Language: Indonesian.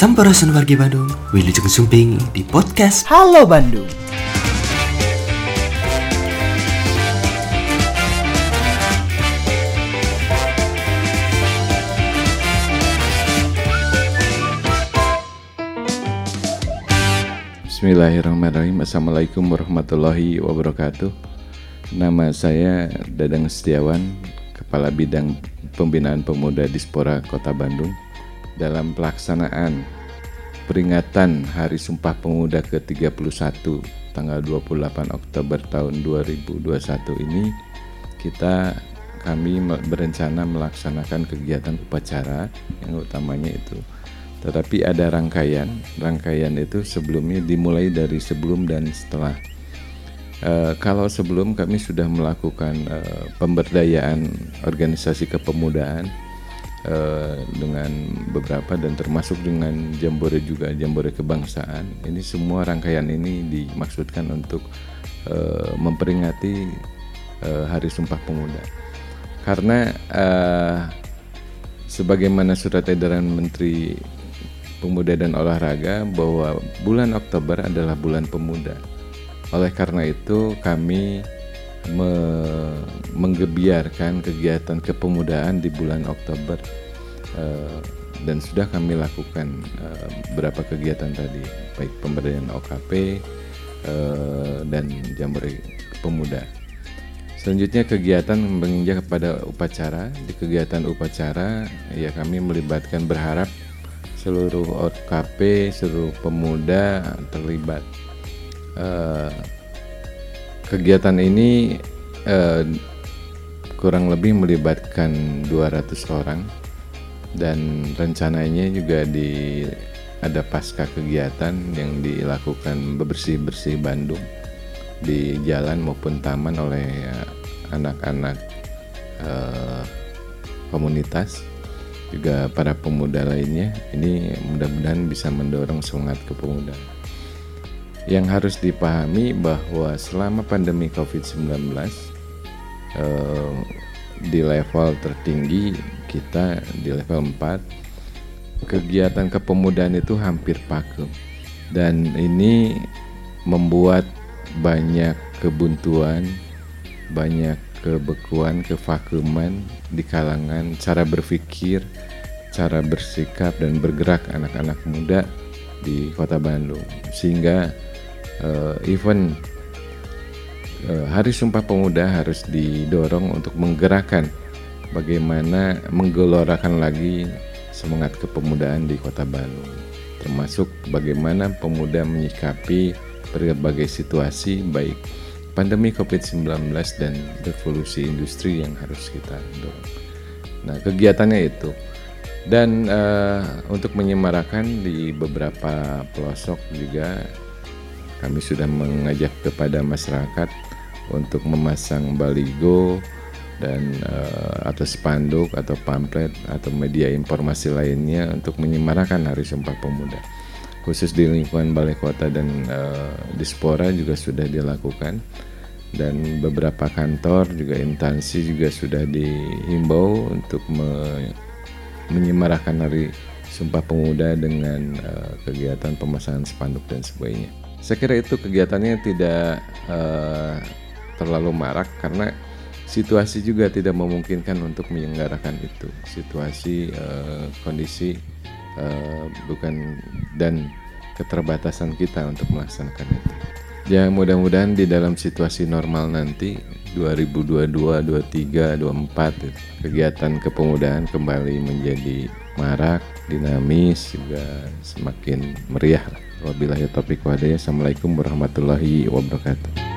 Sampurasun wargi Bandung, Wilujeng Sumping di podcast. Halo Bandung. Bismillahirrahmanirrahim. Assalamualaikum warahmatullahi wabarakatuh. Nama saya Dadang Setiawan Kepala Bidang Pembinaan Pemuda Dispora Kota Bandung Dalam pelaksanaan peringatan Hari Sumpah Pemuda ke-31 tanggal 28 Oktober tahun 2021 ini kita kami berencana melaksanakan kegiatan upacara yang utamanya itu. Tetapi ada rangkaian rangkaian itu sebelumnya dimulai dari sebelum dan setelah. Uh, kalau sebelum kami sudah melakukan uh, pemberdayaan organisasi kepemudaan uh, dengan beberapa dan termasuk dengan jambore juga jambore kebangsaan ini semua rangkaian ini dimaksudkan untuk uh, memperingati uh, Hari Sumpah Pemuda karena sebagaimana surat edaran Menteri Pemuda dan Olahraga bahwa bulan Oktober adalah bulan pemuda. Oleh karena itu kami me menggebiarkan kegiatan kepemudaan di bulan Oktober uh, dan sudah kami lakukan uh, beberapa kegiatan tadi baik pemberdayaan OKP uh, eh, dan Jambore Pemuda. Selanjutnya kegiatan menginjak kepada upacara. Di kegiatan upacara ya kami melibatkan berharap seluruh OKP, seluruh pemuda terlibat. Uh, kegiatan ini uh, kurang lebih melibatkan 200 orang. Dan rencananya juga di ada pasca kegiatan yang dilakukan bersih-bersih Bandung. Di jalan maupun taman oleh anak-anak uh, komunitas. Juga para pemuda lainnya. Ini mudah-mudahan bisa mendorong semangat kepemudaan yang harus dipahami bahwa selama pandemi COVID-19 eh, di level tertinggi kita di level 4 kegiatan kepemudaan itu hampir pakem dan ini membuat banyak kebuntuan banyak kebekuan, kevakuman di kalangan cara berpikir, cara bersikap dan bergerak anak-anak muda di Kota Bandung. Sehingga uh, event uh, Hari Sumpah Pemuda harus didorong untuk menggerakkan bagaimana menggelorakan lagi semangat kepemudaan di Kota Bandung. Termasuk bagaimana pemuda menyikapi berbagai situasi baik pandemi COVID-19 dan revolusi industri yang harus kita dorong. Nah, kegiatannya itu. Dan uh, untuk menyemarakan di beberapa pelosok juga kami sudah mengajak kepada masyarakat untuk memasang baligo dan uh, atau spanduk atau pamflet atau media informasi lainnya untuk menyemarakan Hari Sumpah Pemuda. Khusus di lingkungan Balai Kota dan uh, Dispora juga sudah dilakukan dan beberapa kantor juga instansi juga sudah dihimbau untuk me menyemarakan hari Sumpah Pemuda dengan uh, kegiatan pemasangan spanduk dan sebagainya. Saya kira itu kegiatannya tidak uh, terlalu marak karena situasi juga tidak memungkinkan untuk menyelenggarakan itu. Situasi uh, kondisi uh, bukan dan keterbatasan kita untuk melaksanakan itu. Ya mudah-mudahan di dalam situasi normal nanti 2022, 23, 24 kegiatan kepemudaan kembali menjadi marak, dinamis juga semakin meriah. Wabillahi taufiq wa Assalamualaikum warahmatullahi wabarakatuh.